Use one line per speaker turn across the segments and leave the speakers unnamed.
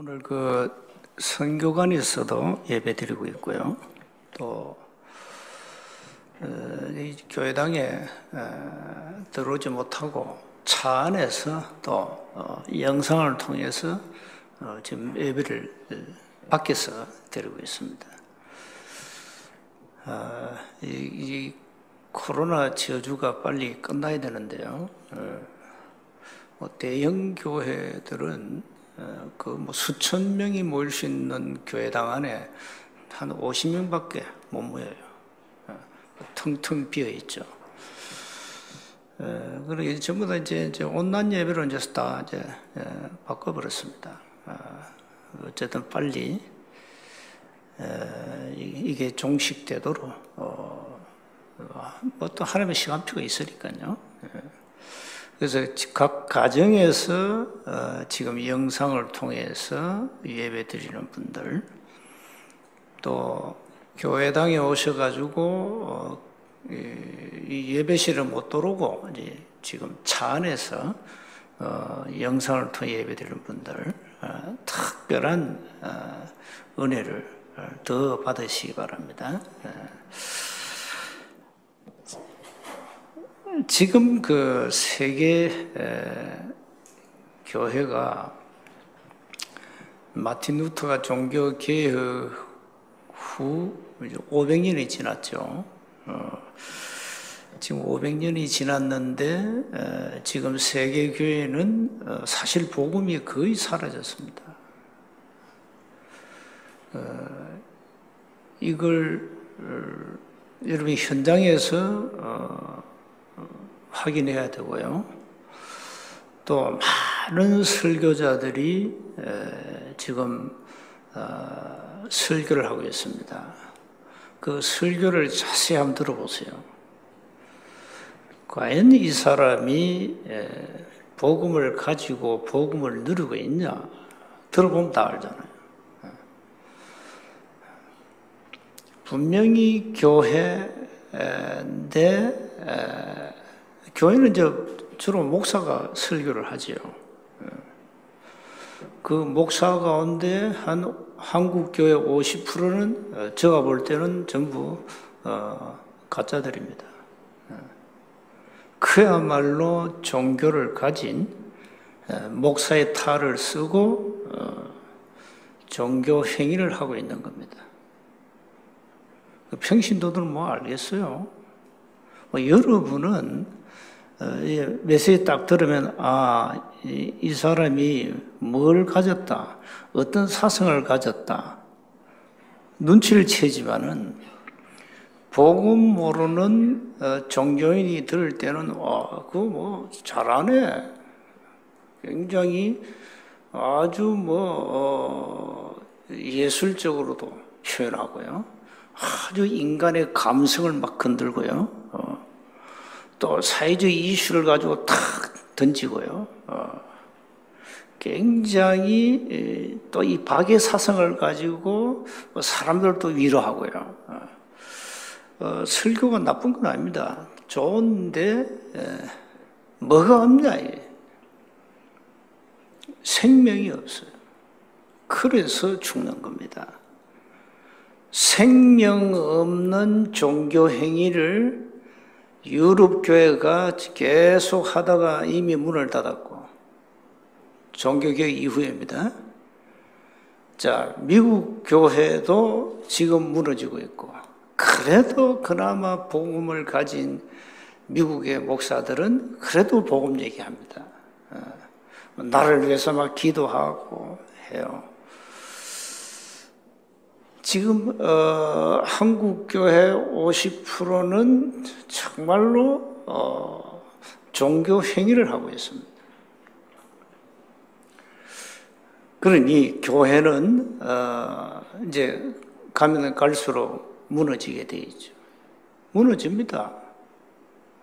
오늘 그 선교관에서도 예배 드리고 있고요. 또 어, 이 교회당에 어, 들어오지 못하고 차 안에서 또 어, 영상을 통해서 지금 예배를 밖에서 드리고 있습니다. 이, 이 코로나 저주가 빨리 끝나야 되는데요. 뭐 대형 교회들은 어, 그 뭐 수천 명이 모일 수 있는 교회당 안에 한 50명밖에 못 모여요. 어, 텅텅 비어 있죠. 어, 그리고 전부 다 이제, 온난 예배로 이제 다 이제 바꿔버렸습니다. 어쨌든 빨리 이게 종식되도록 뭐또 하나님의 시간표가 있으니까요. 그래서 각 가정에서 어, 지금 영상을 통해서 예배 드리는 분들 또 교회당에 오셔가지고 어, 예배실을 못 들어오고 지금 차 안에서 어, 영상을 통해 예배 드리는 분들 특별한 은혜를 더 받으시기 바랍니다. 지금 그 세계 교회가 마틴 루터가 종교 개혁 후 500년이 지났죠. 어, 지금 500년이 지났는데 지금 세계 교회는 어, 사실 복음이 거의 사라졌습니다. 어, 이걸 여러분 현장에서 확인해야 되고요. 또 많은 설교자들이 지금 어, 설교를 하고 있습니다. 그 설교를 자세히 한번 들어보세요. 과연 이 사람이 복음을 가지고 복음을 누리고 있냐? 들어보면 다 알잖아요. 분명히 교회인데 교회는 이제 주로 목사가 설교를 하지요. 그 목사 가운데 한 한국 교회 50%는 어, 제가 볼 때는 전부 어, 가짜들입니다. 그야말로 종교를 가진 어, 목사의 탈을 쓰고 종교 행위를 하고 있는 겁니다. 그 평신도들은 뭐 알겠어요? 뭐 여러분은 어, 메시지 딱 들으면 아, 이, 이 사람이 뭘 가졌다, 어떤 사성을 가졌다 눈치를 채지만은 복음 모르는 어, 종교인이 들을 때는 와, 그거 뭐 잘하네. 굉장히 아주 뭐 어, 예술적으로도 표현하고요. 아주 인간의 감성을 막 건들고요. 어. 또 사회적 이슈를 가지고 탁 던지고요. 어. 굉장히 또 이 박의 사성을 가지고 뭐 사람들도 위로하고요. 어. 어, 설교가 나쁜 건 아닙니다. 좋은데 에, 뭐가 없냐? 생명이 없어요. 그래서 죽는 겁니다. 생명 없는 종교 행위를 유럽 교회가 계속 하다가 이미 문을 닫았고 종교개혁 이후입니다. 자, 미국 교회도 지금 무너지고 있고 그래도 그나마 복음을 가진 미국의 목사들은 그래도 복음 얘기합니다. 어, 나를 위해서 막 기도하고 해요. 지금 어, 한국 교회 50%는 정말로 어, 종교 행위를 하고 있습니다. 그러니 교회는 어, 이제 가면 갈수록 무너지게 돼 있죠. 무너집니다.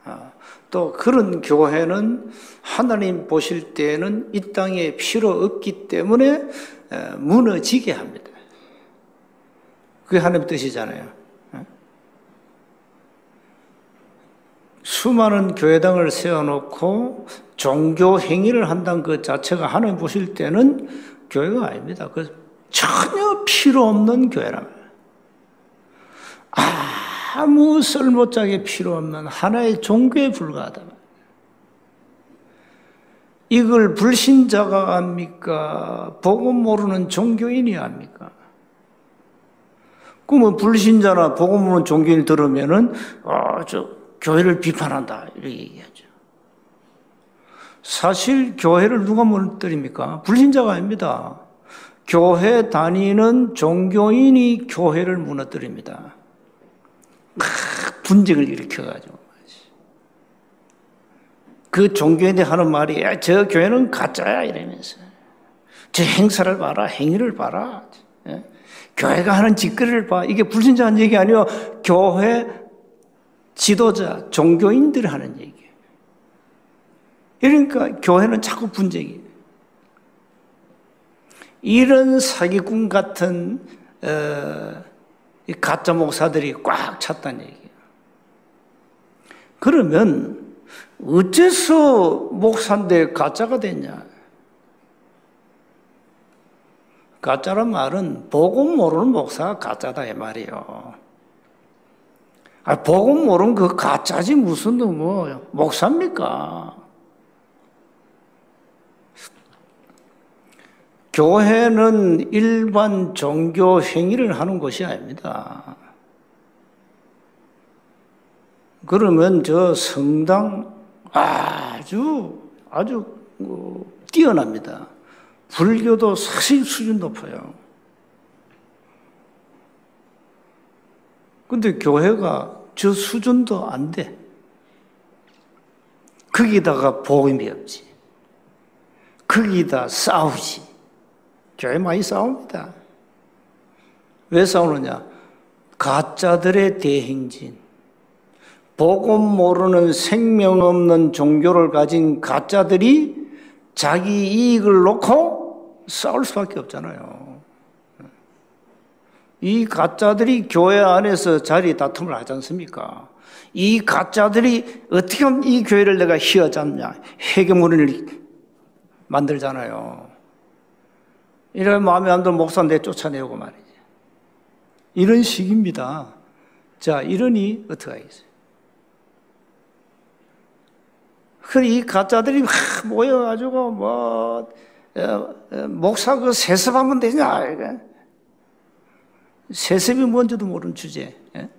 아, 또 그런 교회는 하나님 보실 때는 이 땅에 필요 없기 때문에 무너지게 합니다. 그게 하나님 뜻이잖아요. 어? 수많은 교회당을 세워놓고 종교 행위를 한다는 그 자체가 하나님 보실 때는 교회가 아닙니다. 그 전혀 필요 없는 교회라 아무 쓸모짝에 필요 없는 하나의 종교에 불과하다. 이걸 불신자가 합니까? 복음 모르는 종교인이 합니까? 그러면 불신자나 복음 모르는 종교인 들으면은, 아, 저, 교회를 비판한다. 이렇게 얘기하죠. 사실 교회를 누가 무너뜨립니까? 불신자가 아닙니다. 교회 다니는 종교인이 교회를 무너뜨립니다. 분쟁을 일으켜가지고. 그 종교인이 하는 말이, 야, 저 교회는 가짜야, 이러면서. 저 행사를 봐라, 행위를 봐라. 예? 교회가 하는 짓거리를 봐. 이게 불신자 한 얘기 아니요. 교회 지도자, 종교인들이 하는 얘기예요. 그러니까 교회는 자꾸 분쟁이에요. 이런 사기꾼 같은 어, 가짜 목사들이 꽉 찼다는 얘기예요. 그러면 어째서 목사인데 가짜가 됐냐? 가짜란 말은 복음 모르는 목사가 가짜다 이 말이에요. 아, 복음 모르는 그 가짜지 무슨 뭐 목사입니까? 교회는 일반 종교 행위를 하는 것이 아닙니다. 그러면 저 성당 아주 아주 뭐 뛰어납니다. 불교도 사실 수준 높아요. 근데 교회가 저 수준도 안 돼. 거기다가 복음이 없지. 거기다 싸우지. 교회 많이 싸웁니다. 왜 싸우느냐? 가짜들의 대행진. 복음 모르는 생명 없는 종교를 가진 가짜들이 자기 이익을 놓고 싸울 수밖에 없잖아요. 이 가짜들이 교회 안에서 자리 다툼을 하지 않습니까? 이 가짜들이 어떻게 하면 이 교회를 내가 휘어잡냐? 해계문을 만들잖아요. 이런 마음에 안 드는 목사 내 쫓아내고 말이지. 이런 식입니다. 자, 이러니 어떻게 하겠어요? 그이 가짜들이 모여가지고 뭐 목사 그 세습하면 되냐 세습이 뭔지도 모르는 주제. 예?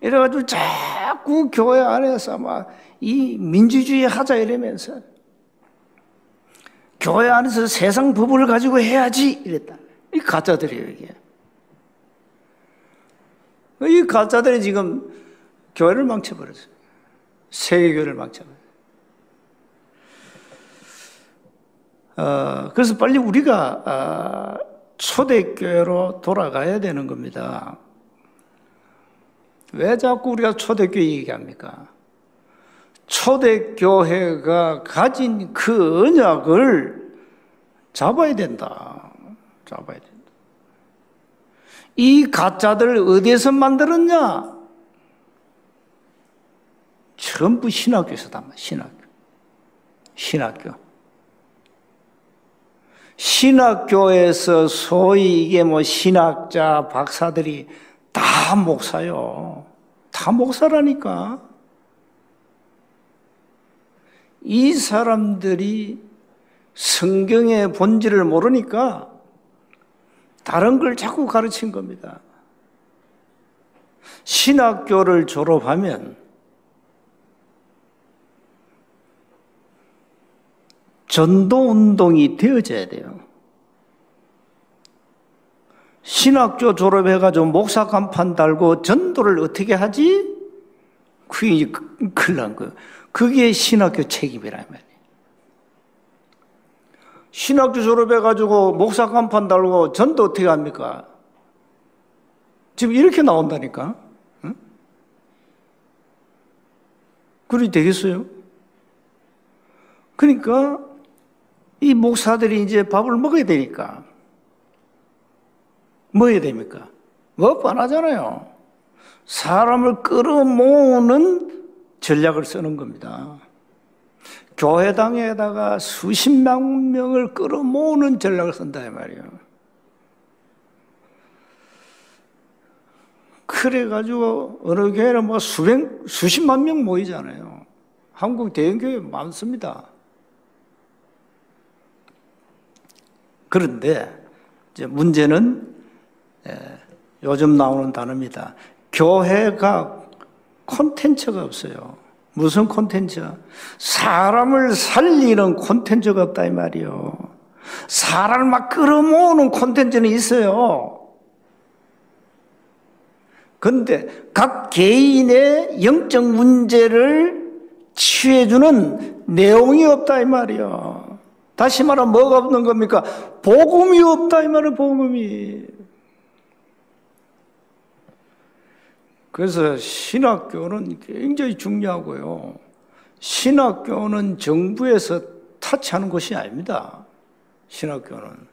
이래가지고 자꾸 교회 안에서 막 이 민주주의 하자 이러면서 교회 안에서 세상 법을 가지고 해야지 이랬다. 이 가짜들이에요 이게. 이 가짜들이 지금 교회를 망쳐버렸어요. 세계교를 막잖아요. 어, 그래서 빨리 우리가 어, 초대교회로 돌아가야 되는 겁니다. 왜 자꾸 우리가 초대교회 얘기합니까? 초대교회가 가진 그 언약을 잡아야 된다. 잡아야 된다. 이 가짜들 어디에서 만들었냐? 전부 신학교에서 담아, 신학교. 신학교. 신학교에서 소위 이게 뭐 신학자, 박사들이 다 목사요. 다 목사라니까. 이 사람들이 성경의 본질을 모르니까 다른 걸 자꾸 가르친 겁니다. 신학교를 졸업하면 전도 운동이 되어져야 돼요. 신학교 졸업해가지고 목사 간판 달고 전도를 어떻게 하지? 그게 큰일 난 거예요. 그게 신학교 말이에요. 신학교 졸업해가지고 목사 간판 달고 전도 어떻게 합니까? 지금 이렇게 나온다니까? 응? 그리 되겠어요? 그러니까 이 목사들이 이제 밥을 먹어야 되니까. 뭐 해야 됩니까? 뭐업 안 하잖아요. 사람을 끌어모으는 전략을 쓰는 겁니다. 교회당에다가 수십만 명을 끌어모으는 전략을 쓴다 이 말이에요. 그래가지고 어느 교회는 뭐 수백, 수십만 명 모이잖아요. 한국 대형 교회 많습니다. 그런데 이제 문제는 예, 요즘 나오는 단어입니다. 교회가 콘텐츠가 없어요. 무슨 콘텐츠? 사람을 살리는 콘텐츠가 없다 이 말이요. 사람을 막 끌어모으는 콘텐츠는 있어요. 그런데 각 개인의 영적 문제를 취해주는 내용이 없다 이 말이요. 다시 말하면 뭐가 없는 겁니까? 복음이 없다 이 말은 복음이. 그래서 신학교는 굉장히 중요하고요. 신학교는 정부에서 타치하는 것이 아닙니다. 신학교는.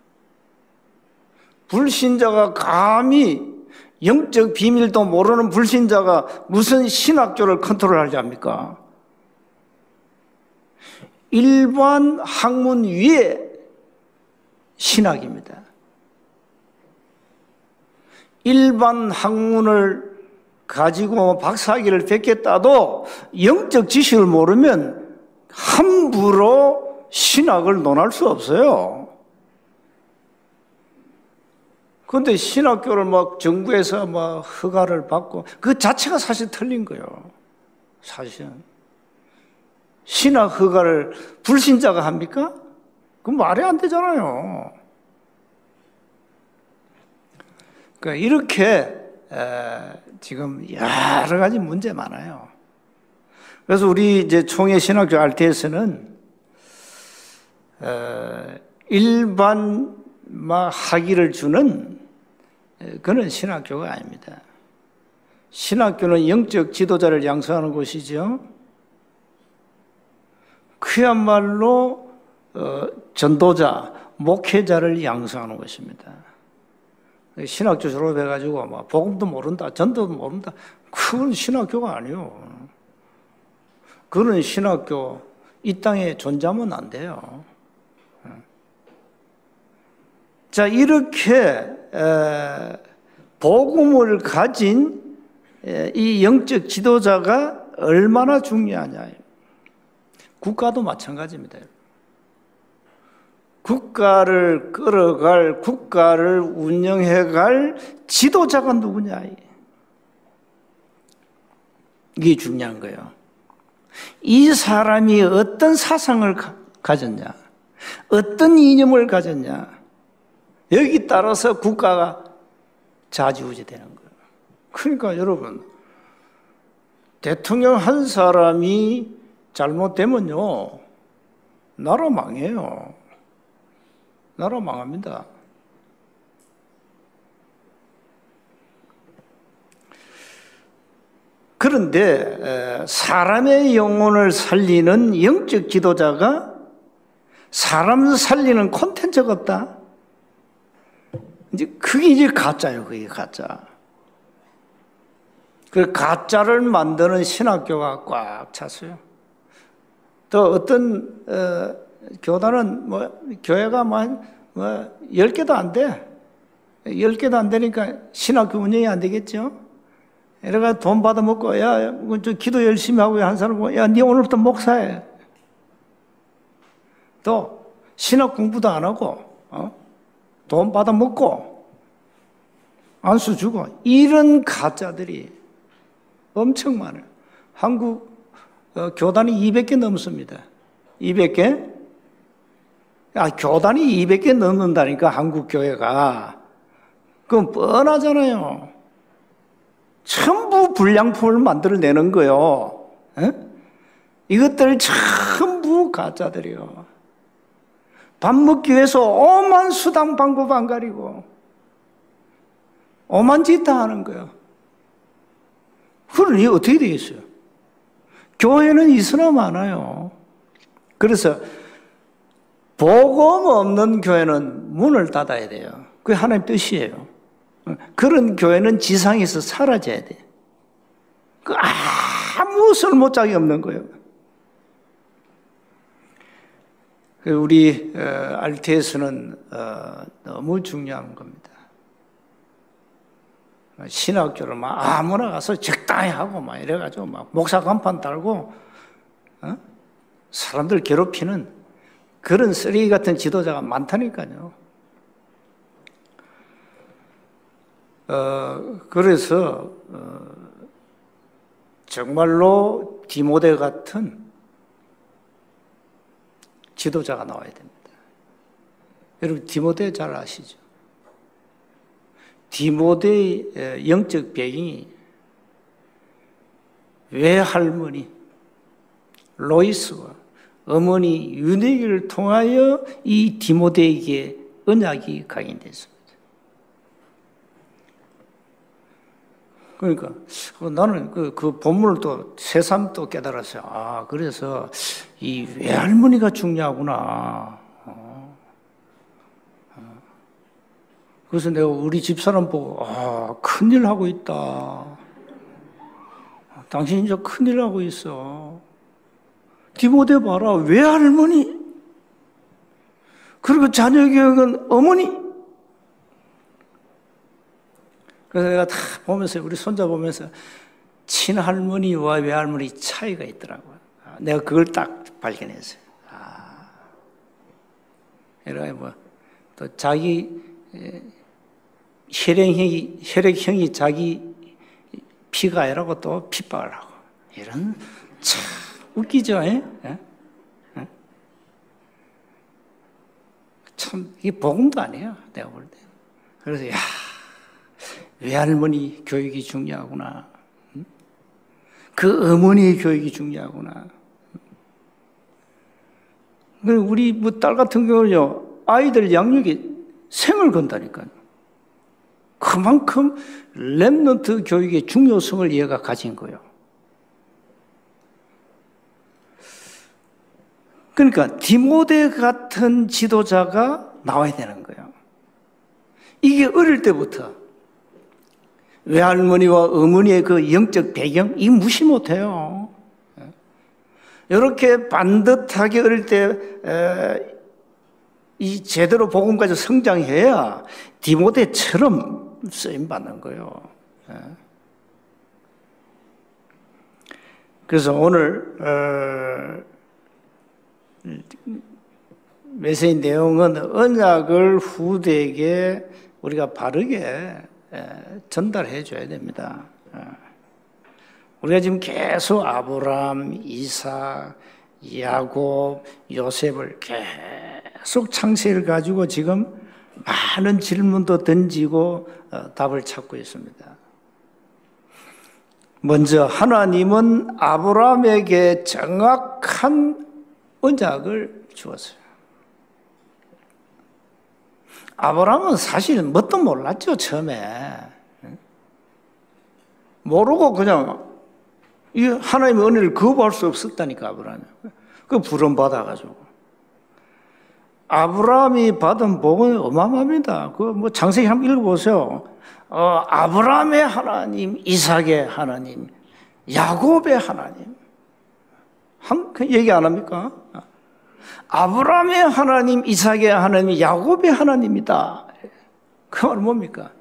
불신자가 감히 영적 비밀도 모르는 불신자가 무슨 신학교를 컨트롤하지 합니까? 일반 학문 위에 신학입니다. 일반 학문을 가지고 박사학위를 뵙겠다도 영적 지식을 모르면 함부로 신학을 논할 수 없어요. 그런데 신학교를 막 정부에서 막 허가를 받고 그 자체가 사실 틀린 거예요. 사실은. 신학 허가를 불신자가 합니까? 그 말이 안 되잖아요. 그러니까 이렇게 지금 여러 가지 문제 많아요. 그래서 우리 이제 총회 신학교 RTS는 일반 학위를 주는 그런 신학교가 아닙니다. 신학교는 영적 지도자를 양성하는 곳이죠. 그야말로 어, 전도자, 목회자를 양성하는 것입니다. 신학교 졸업해가지고 막 복음도 모른다, 전도도 모른다. 그건 신학교가 아니요. 그런 신학교 이 땅에 존재하면 안 돼요. 자 이렇게 복음을 가진 이 영적 지도자가 얼마나 중요하냐. 국가도 마찬가지입니다. 국가를 끌어갈, 국가를 운영해갈 지도자가 누구냐. 이게 중요한 거예요. 이 사람이 어떤 사상을 가졌냐, 어떤 이념을 가졌냐, 여기 따라서 국가가 좌지우지 되는 거예요. 그러니까 여러분, 대통령 한 사람이 잘못되면요, 나라 망해요. 나라 망합니다. 그런데 사람의 영혼을 살리는 영적 지도자가 사람 살리는 콘텐츠가 없다. 이제 그게 이제 가짜예요. 그게 가짜. 그 가짜를 만드는 신학교가 꽉 찼어요. 또 어떤 어, 교단은 뭐 교회가 뭐, 뭐 10개도 안 돼. 10개도 안 되니까 신학교 운영이 안 되겠죠. 이래가 돈 받아 먹고 야, 저 기도 열심히 하고 한 사람 야, 네 오늘부터 목사해. 또 신학 공부도 안 하고 어? 돈 받아 먹고 안수 주고 이런 가짜들이 엄청 많아요. 한국 어, 교단이 200개 넘습니다. 200개? 아, 교단이 200개 넘는다니까, 한국 교회가. 그건 뻔하잖아요. 전부 불량품을 만들어내는 거요. 에? 이것들 전부 가짜들이요. 밥 먹기 위해서 오만 수당 방법 안 가리고, 오만 짓 다 하는 거예요. 그러니 어떻게 되겠어요? 교회는 있으나 많아요. 그래서 복음 없는 교회는 문을 닫아야 돼요. 그게 하나님 뜻이에요. 그런 교회는 지상에서 사라져야 돼. 그 아무 쓸모짝이 없는 거예요. 우리 RTS는 어, 너무 중요한 겁니다. 신학교를 막 아무나 가서 적당히 하고 막 이래가지고 막 목사 간판 달고 어? 사람들 괴롭히는 그런 쓰레기 같은 지도자가 많다니까요. 어, 그래서 어, 정말로 디모데 같은 지도자가 나와야 됩니다. 여러분 디모데 잘 아시죠? 디모데의 영적 배경이 외할머니 로이스와 어머니 유네기를 통하여 이 디모데에게 언약이 각인됐습니다. 그러니까 나는 그, 그 본문을 또 새삼 또 깨달았어요. 아, 그래서 이 외할머니가 중요하구나. 어. 어. 그래서 내가 우리 집사람 보고, 아, 큰일 하고 있다. 당신 이제 큰일 하고 있어. 디모데 봐라, 외할머니. 그리고 자녀 교육은 어머니. 그래서 내가 다 보면서 우리 손자 보면서 친할머니와 외할머니 차이가 있더라고요. 아, 내가 그걸 딱 발견했어요. 아, 이러가 뭐, 또 자기 혈액형이, 혈액형이 자기 피가 아니라고 또 핍박을 하고. 이런, 참, 웃기죠, 예? 예? 예? 참, 이게 복음도 아니에요, 내가 볼 때. 그래서, 야, 외할머니 교육이 중요하구나. 그 어머니의 교육이 중요하구나. 우리 뭐 딸 같은 경우는요, 아이들 양육에 생을 건다니까요. 그만큼 랩런트 교육의 중요성을 얘가 가진 거예요. 그러니까 디모데 같은 지도자가 나와야 되는 거예요. 이게 어릴 때부터 외할머니와 어머니의 그 영적 배경, 이 무시 못해요. 이렇게 반듯하게 어릴 때, 이 제대로 복음까지 성장해야 디모데처럼 쓰임 받는 거예요. 그래서 오늘, 어, 메시지 내용은 언약을 후대에게 우리가 바르게 전달해 줘야 됩니다. 우리가 지금 계속 아브람, 이사, 야곱, 요셉을 계속 창세를 가지고 지금 많은 질문도 던지고 어, 답을 찾고 있습니다. 먼저 하나님은 아브라함에게 정확한 언약을 주었어요. 아브라함은 사실 뭣도 몰랐죠, 처음에. 모르고 그냥 이 하나님의 은혜를 거부할 수 없었다니까, 아브라함이. 그 부름 받아가지고. 아브라함이 받은 복은 어마어마합니다. 그 뭐 장세기 한번 읽어보세요. 어, 아브라함의 하나님, 이삭의 하나님, 야곱의 하나님. 한, 그 얘기 안 합니까? 아브라함의 하나님, 이삭의 하나님, 야곱의 하나님이다. 그 말은 뭡니까?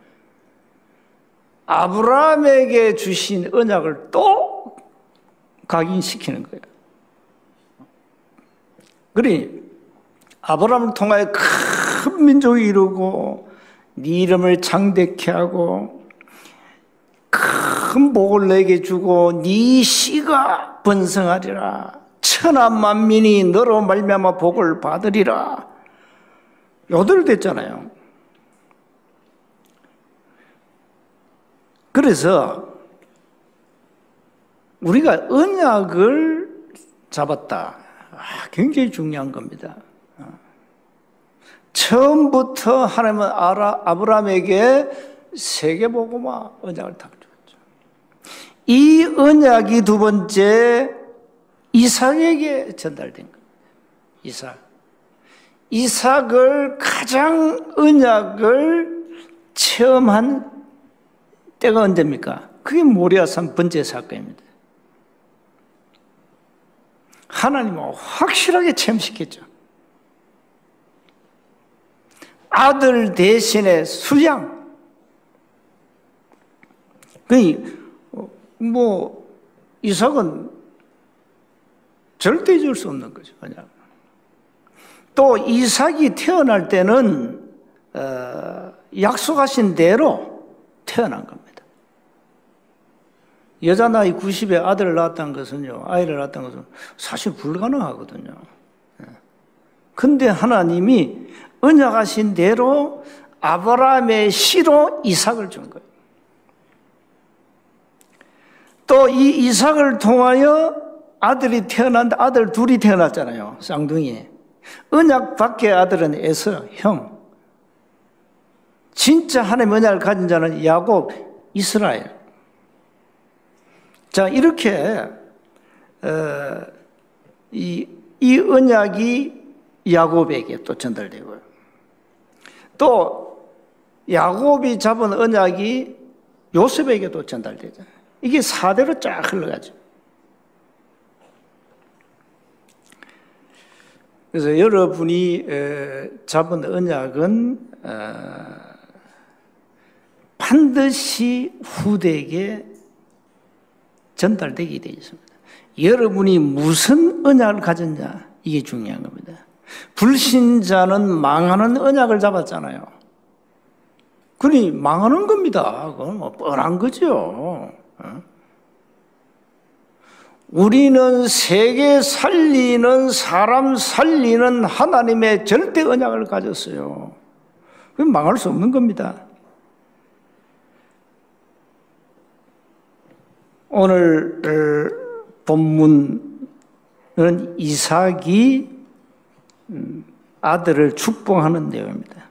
아브라함에게 주신 언약을 또 각인시키는 거예요. 그러니 아브라함을 통하여 큰 민족이 이루고 네 이름을 장대케 하고 큰 복을 내게 주고 네 씨가 번성하리라. 천한 만민이 너로 말미암아 복을 받으리라. 요들 됐잖아요. 그래서 우리가 언약을 잡았다. 아, 굉장히 중요한 겁니다. 처음부터 하나님은 아라, 아브라함에게 세계복음화 언약을 탁 줬죠. 이 언약이 두 번째 이삭에게 전달된 겁니다. 이삭. 이삭을 가장 언약을 체험한 때가 언제입니까? 그게 모리아산 번제 사건입니다. 하나님은 확실하게 체험시켰죠. 아들 대신에 수양. 그뭐 이삭은 절대 잊을 수 없는 거죠. 그냥. 또 이삭이 태어날 때는 어, 약속하신 대로 태어난 겁니다. 여자 나이 90에 아들을 낳았다는 것은요, 아이를 낳았다는 것은 사실 불가능하거든요. 예. 근데 하나님이 언약하신 대로 아브라함의 씨로 이삭을 준 거예요. 또 이 이삭을 통하여 아들이 태어난다, 아들 둘이 태어났잖아요. 쌍둥이. 언약 밖의 아들은 에서, 형. 진짜 하나님 언약을 가진 자는 야곱, 이스라엘. 자, 이렇게, 어, 이, 이 언약이 야곱에게 또 전달되고요. 또, 야곱이 잡은 언약이 요셉에게도 전달되죠. 이게 사대로 쫙 흘러가죠. 그래서 여러분이 잡은 언약은 어, 반드시 후대에게 전달되게 되어 있습니다. 여러분이 무슨 언약을 가졌냐 이게 중요한 겁니다. 불신자는 망하는 언약을 잡았잖아요. 그니 망하는 겁니다. 그건 뭐 뻔한 거죠. 어? 우리는 세계 살리는 사람 살리는 하나님의 절대 언약을 가졌어요. 그럼 망할 수 없는 겁니다. 오늘 어, 본문은 이삭이 음, 아들을 축복하는 내용입니다.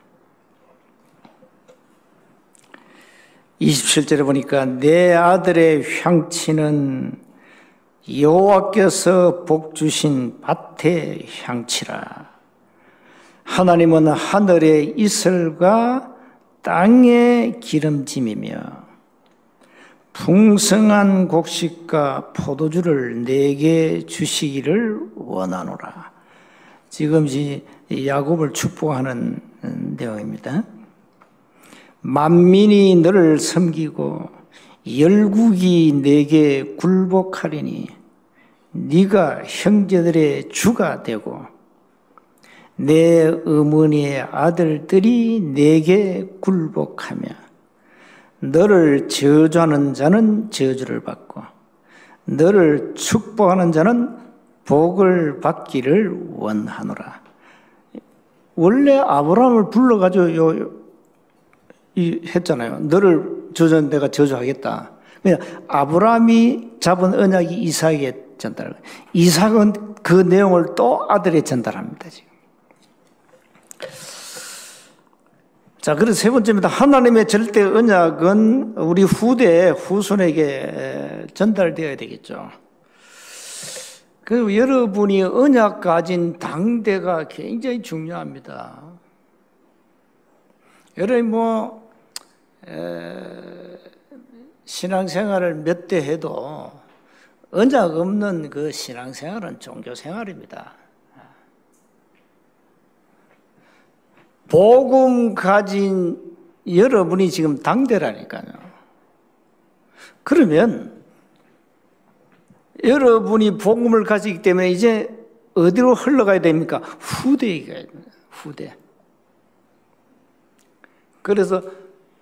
27절에 보니까 내 아들의 향치는 여호와께서 복 주신 밭의 향치라. 하나님은 하늘의 이슬과 땅의 기름짐이며 풍성한 곡식과 포도주를 내게 주시기를 원하노라. 지금 야곱을 축복하는 내용입니다. 만민이 너를 섬기고 열국이 내게 굴복하리니 네가 형제들의 주가 되고 내 어머니의 아들들이 내게 굴복하며 너를 저주하는 자는 저주를 받고 너를 축복하는 자는 복을 받기를 원하노라. 원래 아브라함을 불러가지고 요, 이 했잖아요. 너를 저주 내가 저주하겠다. 그냥 아브라함이 잡은 언약이 이삭에게 전달. 이삭은 그 내용을 또 아들에 전달합니다. 지금. 자, 그래서 세 번째입니다. 하나님의 절대 언약은 우리 후대 후손에게 전달되어야 되겠죠. 그리고 여러분이 언약 가진 당대가 굉장히 중요합니다. 여러분 뭐 에, 신앙생활을 몇 대 해도 언약 없는 그 신앙생활은 종교생활입니다. 복음 가진 여러분이 지금 당대라니까요. 그러면 여러분이 복음을 가지기 때문에 이제 어디로 흘러가야 됩니까? 후대에 가야 됩니다. 후대. 그래서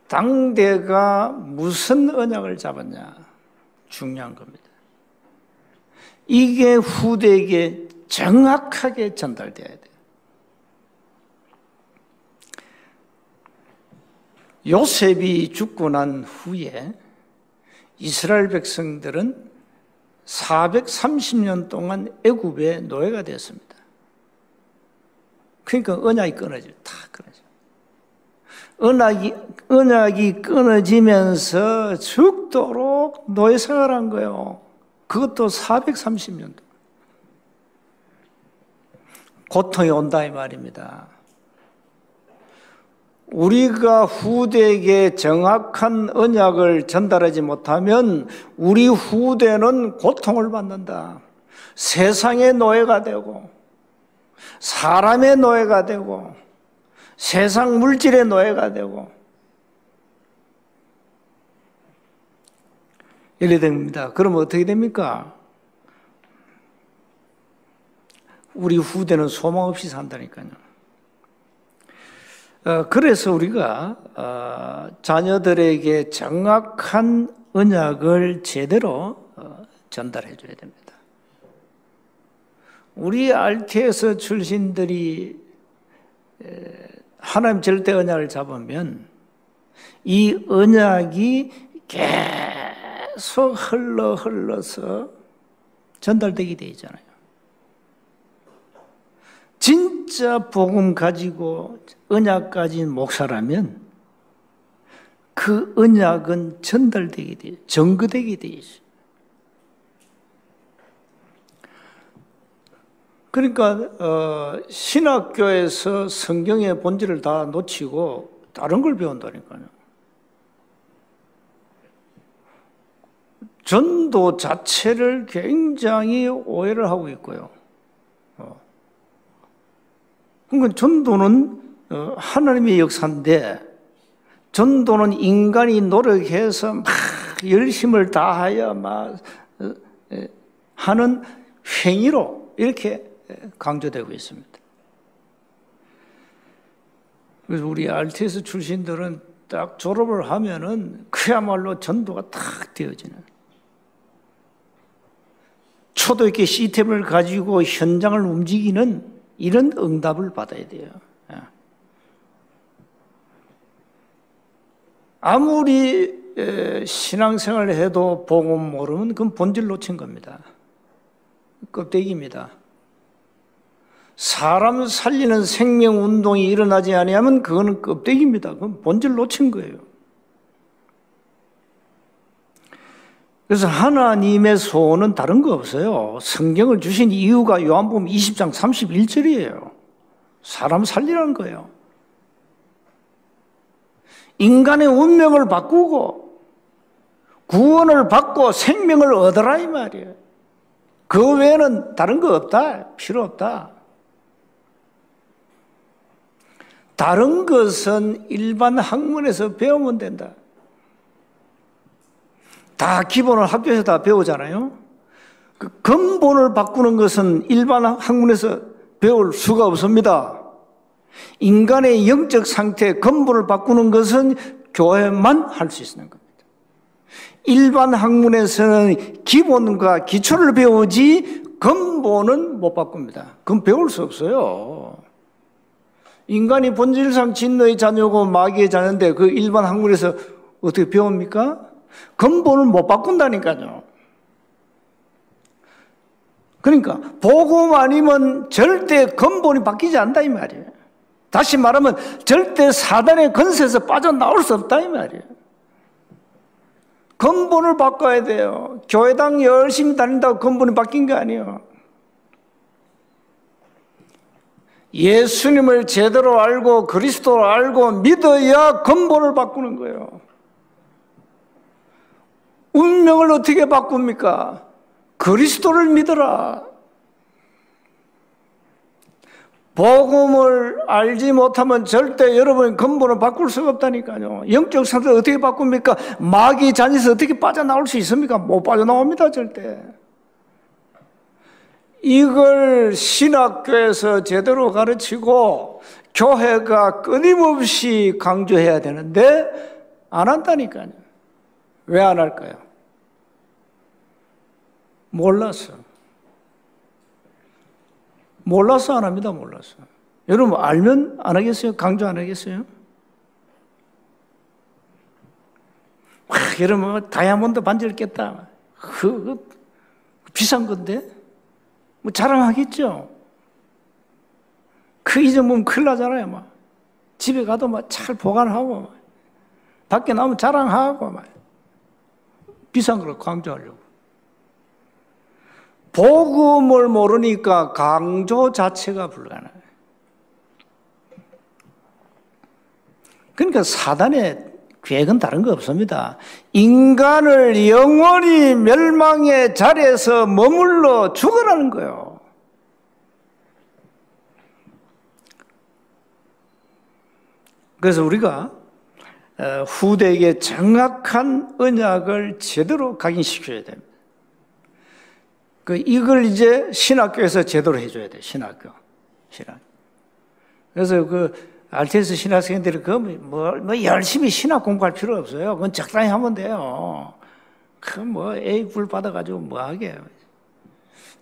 당대가 무슨 언약을 잡았냐 중요한 겁니다. 이게 후대에게 정확하게 전달돼야 돼요. 요셉이 죽고 난 후에 이스라엘 백성들은 430년 동안 애굽의 노예가 되었습니다. 그러니까 언약이 끊어져, 다 끊어져. 언약이, 언약이 끊어지면서 죽도록 노예 생활한 거예요. 그것도 430년. 고통이 온다 이 말입니다. 우리가 후대에게 정확한 언약을 전달하지 못하면 우리 후대는 고통을 받는다. 세상의 노예가 되고 사람의 노예가 되고 세상 물질의 노예가 되고 이래 됩니다. 그럼 어떻게 됩니까? 우리 후대는 소망 없이 산다니까요. 어, 그래서 우리가 어, 자녀들에게 정확한 언약을 제대로 어, 전달해 줘야 됩니다. 우리 RT에서 출신들이 하나님 절대 언약을 잡으면 이 언약이 계속 흘러 흘러서 전달되게 되어 있잖아요. 진짜 복음 가지고 언약 가진 목사라면 그 언약은 전달되게 돼, 전거되게 돼 있어요. 그러니까 어, 신학교에서 성경의 본질을 다 놓치고 다른 걸 배운다니까요. 전도 자체를 굉장히 오해를 하고 있고요. 어. 그러니까 전도는 어, 하나님의 역사인데 전도는 인간이 노력해서 막 열심을 다하여 막 어, 하는 행위로 이렇게 강조되고 있습니다. 그래서 우리 RTS 출신들은 딱 졸업을 하면은 그야말로 전도가 탁 되어지는 초도 있게 시스템을 가지고 현장을 움직이는 이런 응답을 받아야 돼요. 예. 아무리 신앙생활을 해도 복음 모르면 그건 본질 놓친 겁니다. 껍데기입니다. 사람 살리는 생명 운동이 일어나지 아니하면 그거는 껍데기입니다. 그건 본질 놓친 거예요. 그래서 하나님의 소원은 다른 거 없어요. 성경을 주신 이유가 요한복음 20장 31절이에요. 사람 살리라는 거예요. 인간의 운명을 바꾸고 구원을 받고 생명을 얻어라 이 말이에요. 그 외에는 다른 거 없다. 필요 없다. 다른 것은 일반 학문에서 배우면 된다. 다 기본을 학교에서 다 배우잖아요. 그 근본을 바꾸는 것은 일반 학문에서 배울 수가 없습니다. 인간의 영적 상태 근본을 바꾸는 것은 교회만 할 수 있는 겁니다. 일반 학문에서는 기본과 기초를 배우지 근본은 못 바꿉니다. 그건 배울 수 없어요. 인간이 본질상 진노의 자녀고 마귀의 자녀인데 그 일반 학문에서 어떻게 배웁니까? 근본을 못 바꾼다니까요. 그러니까 복음 아니면 절대 근본이 바뀌지 않다 이 말이에요. 다시 말하면 절대 사단의 건세에서 빠져나올 수 없다 이 말이에요. 근본을 바꿔야 돼요. 교회당 열심히 다닌다고 근본이 바뀐 게 아니에요. 예수님을 제대로 알고 그리스도를 알고 믿어야 근본을 바꾸는 거예요. 운명을 어떻게 바꿉니까? 그리스도를 믿어라. 복음을 알지 못하면 절대 여러분 근본을 바꿀 수가 없다니까요. 영적 상태를 어떻게 바꿉니까? 마귀 잔에서 어떻게 빠져나올 수 있습니까? 못 빠져나옵니다, 절대. 이걸 신학교에서 제대로 가르치고 교회가 끊임없이 강조해야 되는데 안 한다니까요. 왜 안 할까요? 몰라서. 몰라서 안 합니다, 몰라서. 여러분, 알면 안 하겠어요? 강조 안 하겠어요? 와, 여러분, 다이아몬드 반지를 깼다. 그, 그 비싼 건데? 뭐 자랑하겠죠? 그 잊어보면 큰일 나잖아요, 막. 집에 가도 막 잘 보관하고, 막. 밖에 나오면 자랑하고, 막. 비싼 걸 강조하려고. 복음을 모르니까 강조 자체가 불가능해요. 그러니까 사단의 계획은 다른 거 없습니다. 인간을 영원히 멸망의 자리에서 머물러 죽으라는 거예요. 그래서 우리가 어, 후대에게 정확한 언약을 제대로 각인시켜야 됩니다. 그 이걸 이제 신학교에서 제대로 해줘야 돼. 신학교, 신학. 그래서 그 알테스 신학생들이 그뭐 뭐 열심히 신학 공부할 필요 없어요. 그건 적당히 하면 돼요. 그 뭐 A 불 받아가지고 뭐 하게.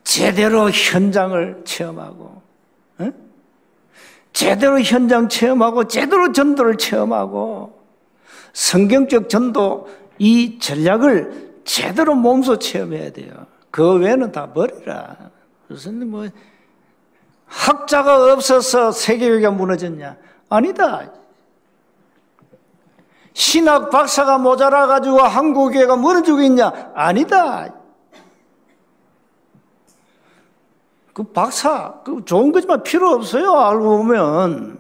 제대로 현장을 체험하고, 응? 제대로 현장 체험하고, 제대로 전도를 체험하고, 성경적 전도 이 전략을 제대로 몸소 체험해야 돼요. 그 외에는 다 버리라. 무슨 뭐 학자가 없어서 세계교회가 무너졌냐? 아니다. 신학 박사가 모자라 가지고 한국교회가 무너지고 있냐? 아니다. 그 박사, 그 좋은 거지만 필요 없어요. 알고 보면.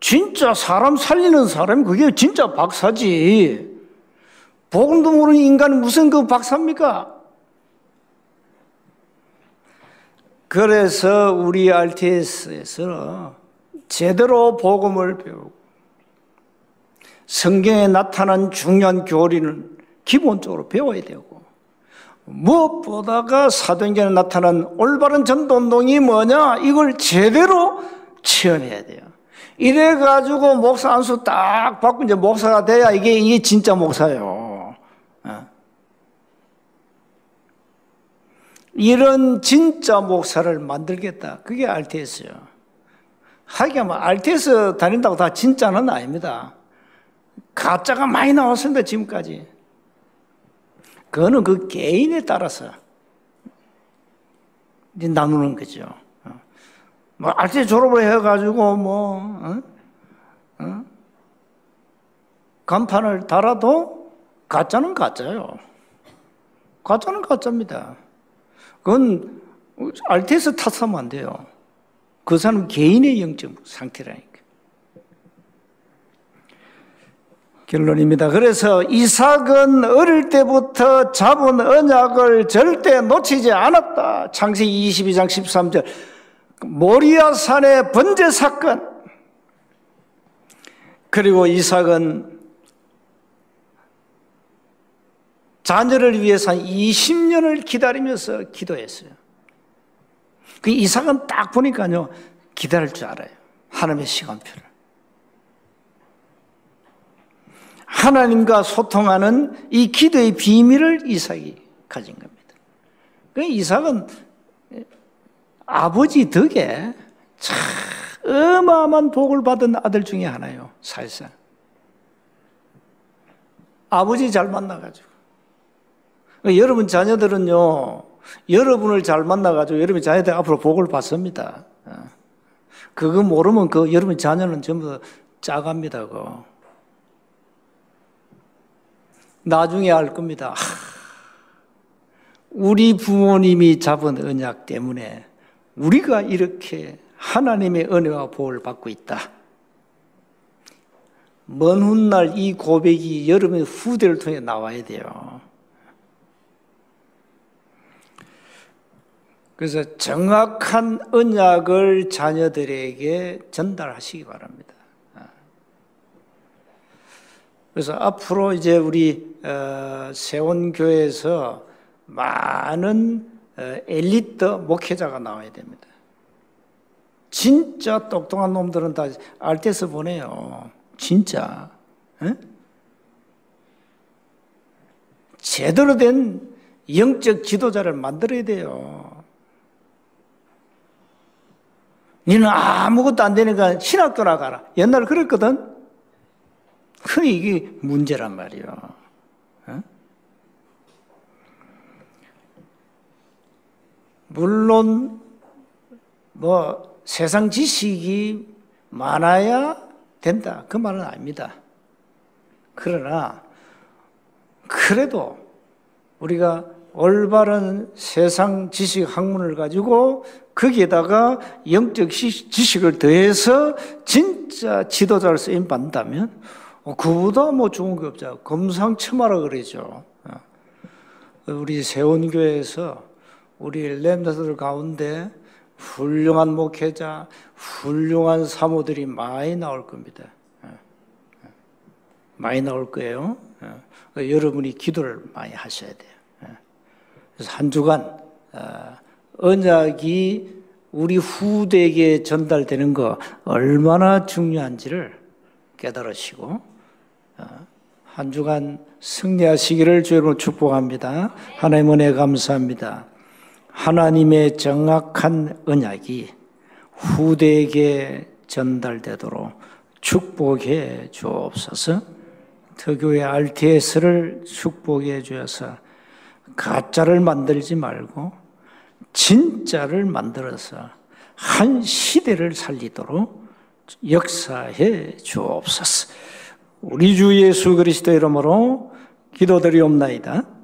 진짜 사람 살리는 사람이 그게 진짜 박사지. 복음도 모르는 인간은 무슨 그 박사입니까? 그래서 우리 RTS에서 제대로 복음을 배우고 성경에 나타난 중요한 교리는 기본적으로 배워야 되고 무엇보다가 사도행전에 나타난 올바른 전도 운동이 뭐냐 이걸 제대로 체험해야 돼요. 이래 가지고 목사 안수 딱 받고 이제 목사가 돼야 이게, 이게 진짜 목사예요. 어. 이런 진짜 목사를 만들겠다. 그게 RTS요. 하기야 뭐 RTS 다닌다고 다 진짜는 아닙니다. 가짜가 많이 나왔습니다, 지금까지. 그거는 그 개인에 따라서 나누는 거죠. 어. 뭐, RTS 졸업을 해가지고, 뭐, 어? 어? 간판을 달아도 가짜는 가짜요. 가짜는 가짜입니다. 그건 RTS 탓하면 안 돼요. 그 사람 개인의 영적 상태라니까. 결론입니다. 그래서 이삭은 어릴 때부터 잡은 언약을 절대 놓치지 않았다. 창세기 22장 13절. 모리아 산의 번제 사건. 그리고 이삭은 자녀를 위해서 한 20년을 기다리면서 기도했어요. 그 이삭은 딱 보니까요, 기다릴 줄 알아요. 하나님의 시간표를. 하나님과 소통하는 이 기도의 비밀을 이삭이 가진 겁니다. 그 이삭은 아버지 덕에 참 어마어마한 복을 받은 아들 중에 하나예요, 사실상. 아버지 잘 만나가지고. 여러분 자녀들은요, 여러분을 잘 만나가지고 여러분 자녀들 앞으로 복을 받습니다. 어. 그거 모르면 그 여러분 자녀는 전부 짜갑니다. 그. 나중에 알 겁니다. 우리 부모님이 잡은 언약 때문에 우리가 이렇게 하나님의 은혜와 복을 받고 있다. 먼 훗날 이 고백이 여러분의 후대를 통해 나와야 돼요. 그래서 정확한 언약을 자녀들에게 전달하시기 바랍니다. 그래서 앞으로 이제 우리 어, 세원교회에서 많은 어, 엘리트 목회자가 나와야 됩니다. 진짜 똑똑한 놈들은 다 알테스 보내요. 진짜. 에? 제대로 된 영적 지도자를 만들어야 돼요. 니는 아무것도 안 되니까 신학교 나가라. 옛날에 그랬거든. 그 이게 문제란 말이야. 어? 물론 뭐 세상 지식이 많아야 된다. 그 말은 아닙니다. 그러나 그래도 우리가 올바른 세상 지식 학문을 가지고 거기에다가 영적 지식을 더해서 진짜 지도자를 쓰임 받는다면 어, 그보다 뭐 좋은 게 없죠. 검상첨화라 그러죠. 어. 우리 세원교회에서 우리 렘다들 가운데 훌륭한 목회자, 훌륭한 사모들이 많이 나올 겁니다. 어. 많이 나올 거예요. 어, 여러분이 기도를 많이 하셔야 돼요. 예. 그래서 한 주간 어, 언약이 우리 후대에게 전달되는 거 얼마나 중요한지를 깨달으시고 어, 한 주간 승리하시기를 주로 축복합니다. 하나님 은혜 감사합니다. 하나님의 정확한 언약이 후대에게 전달되도록 축복해 주옵소서. 특유의 RTS를 축복해 주셔서 가짜를 만들지 말고 진짜를 만들어서 한 시대를 살리도록 역사해 주옵소서. 우리 주 예수 그리스도 이름으로 기도드리옵나이다.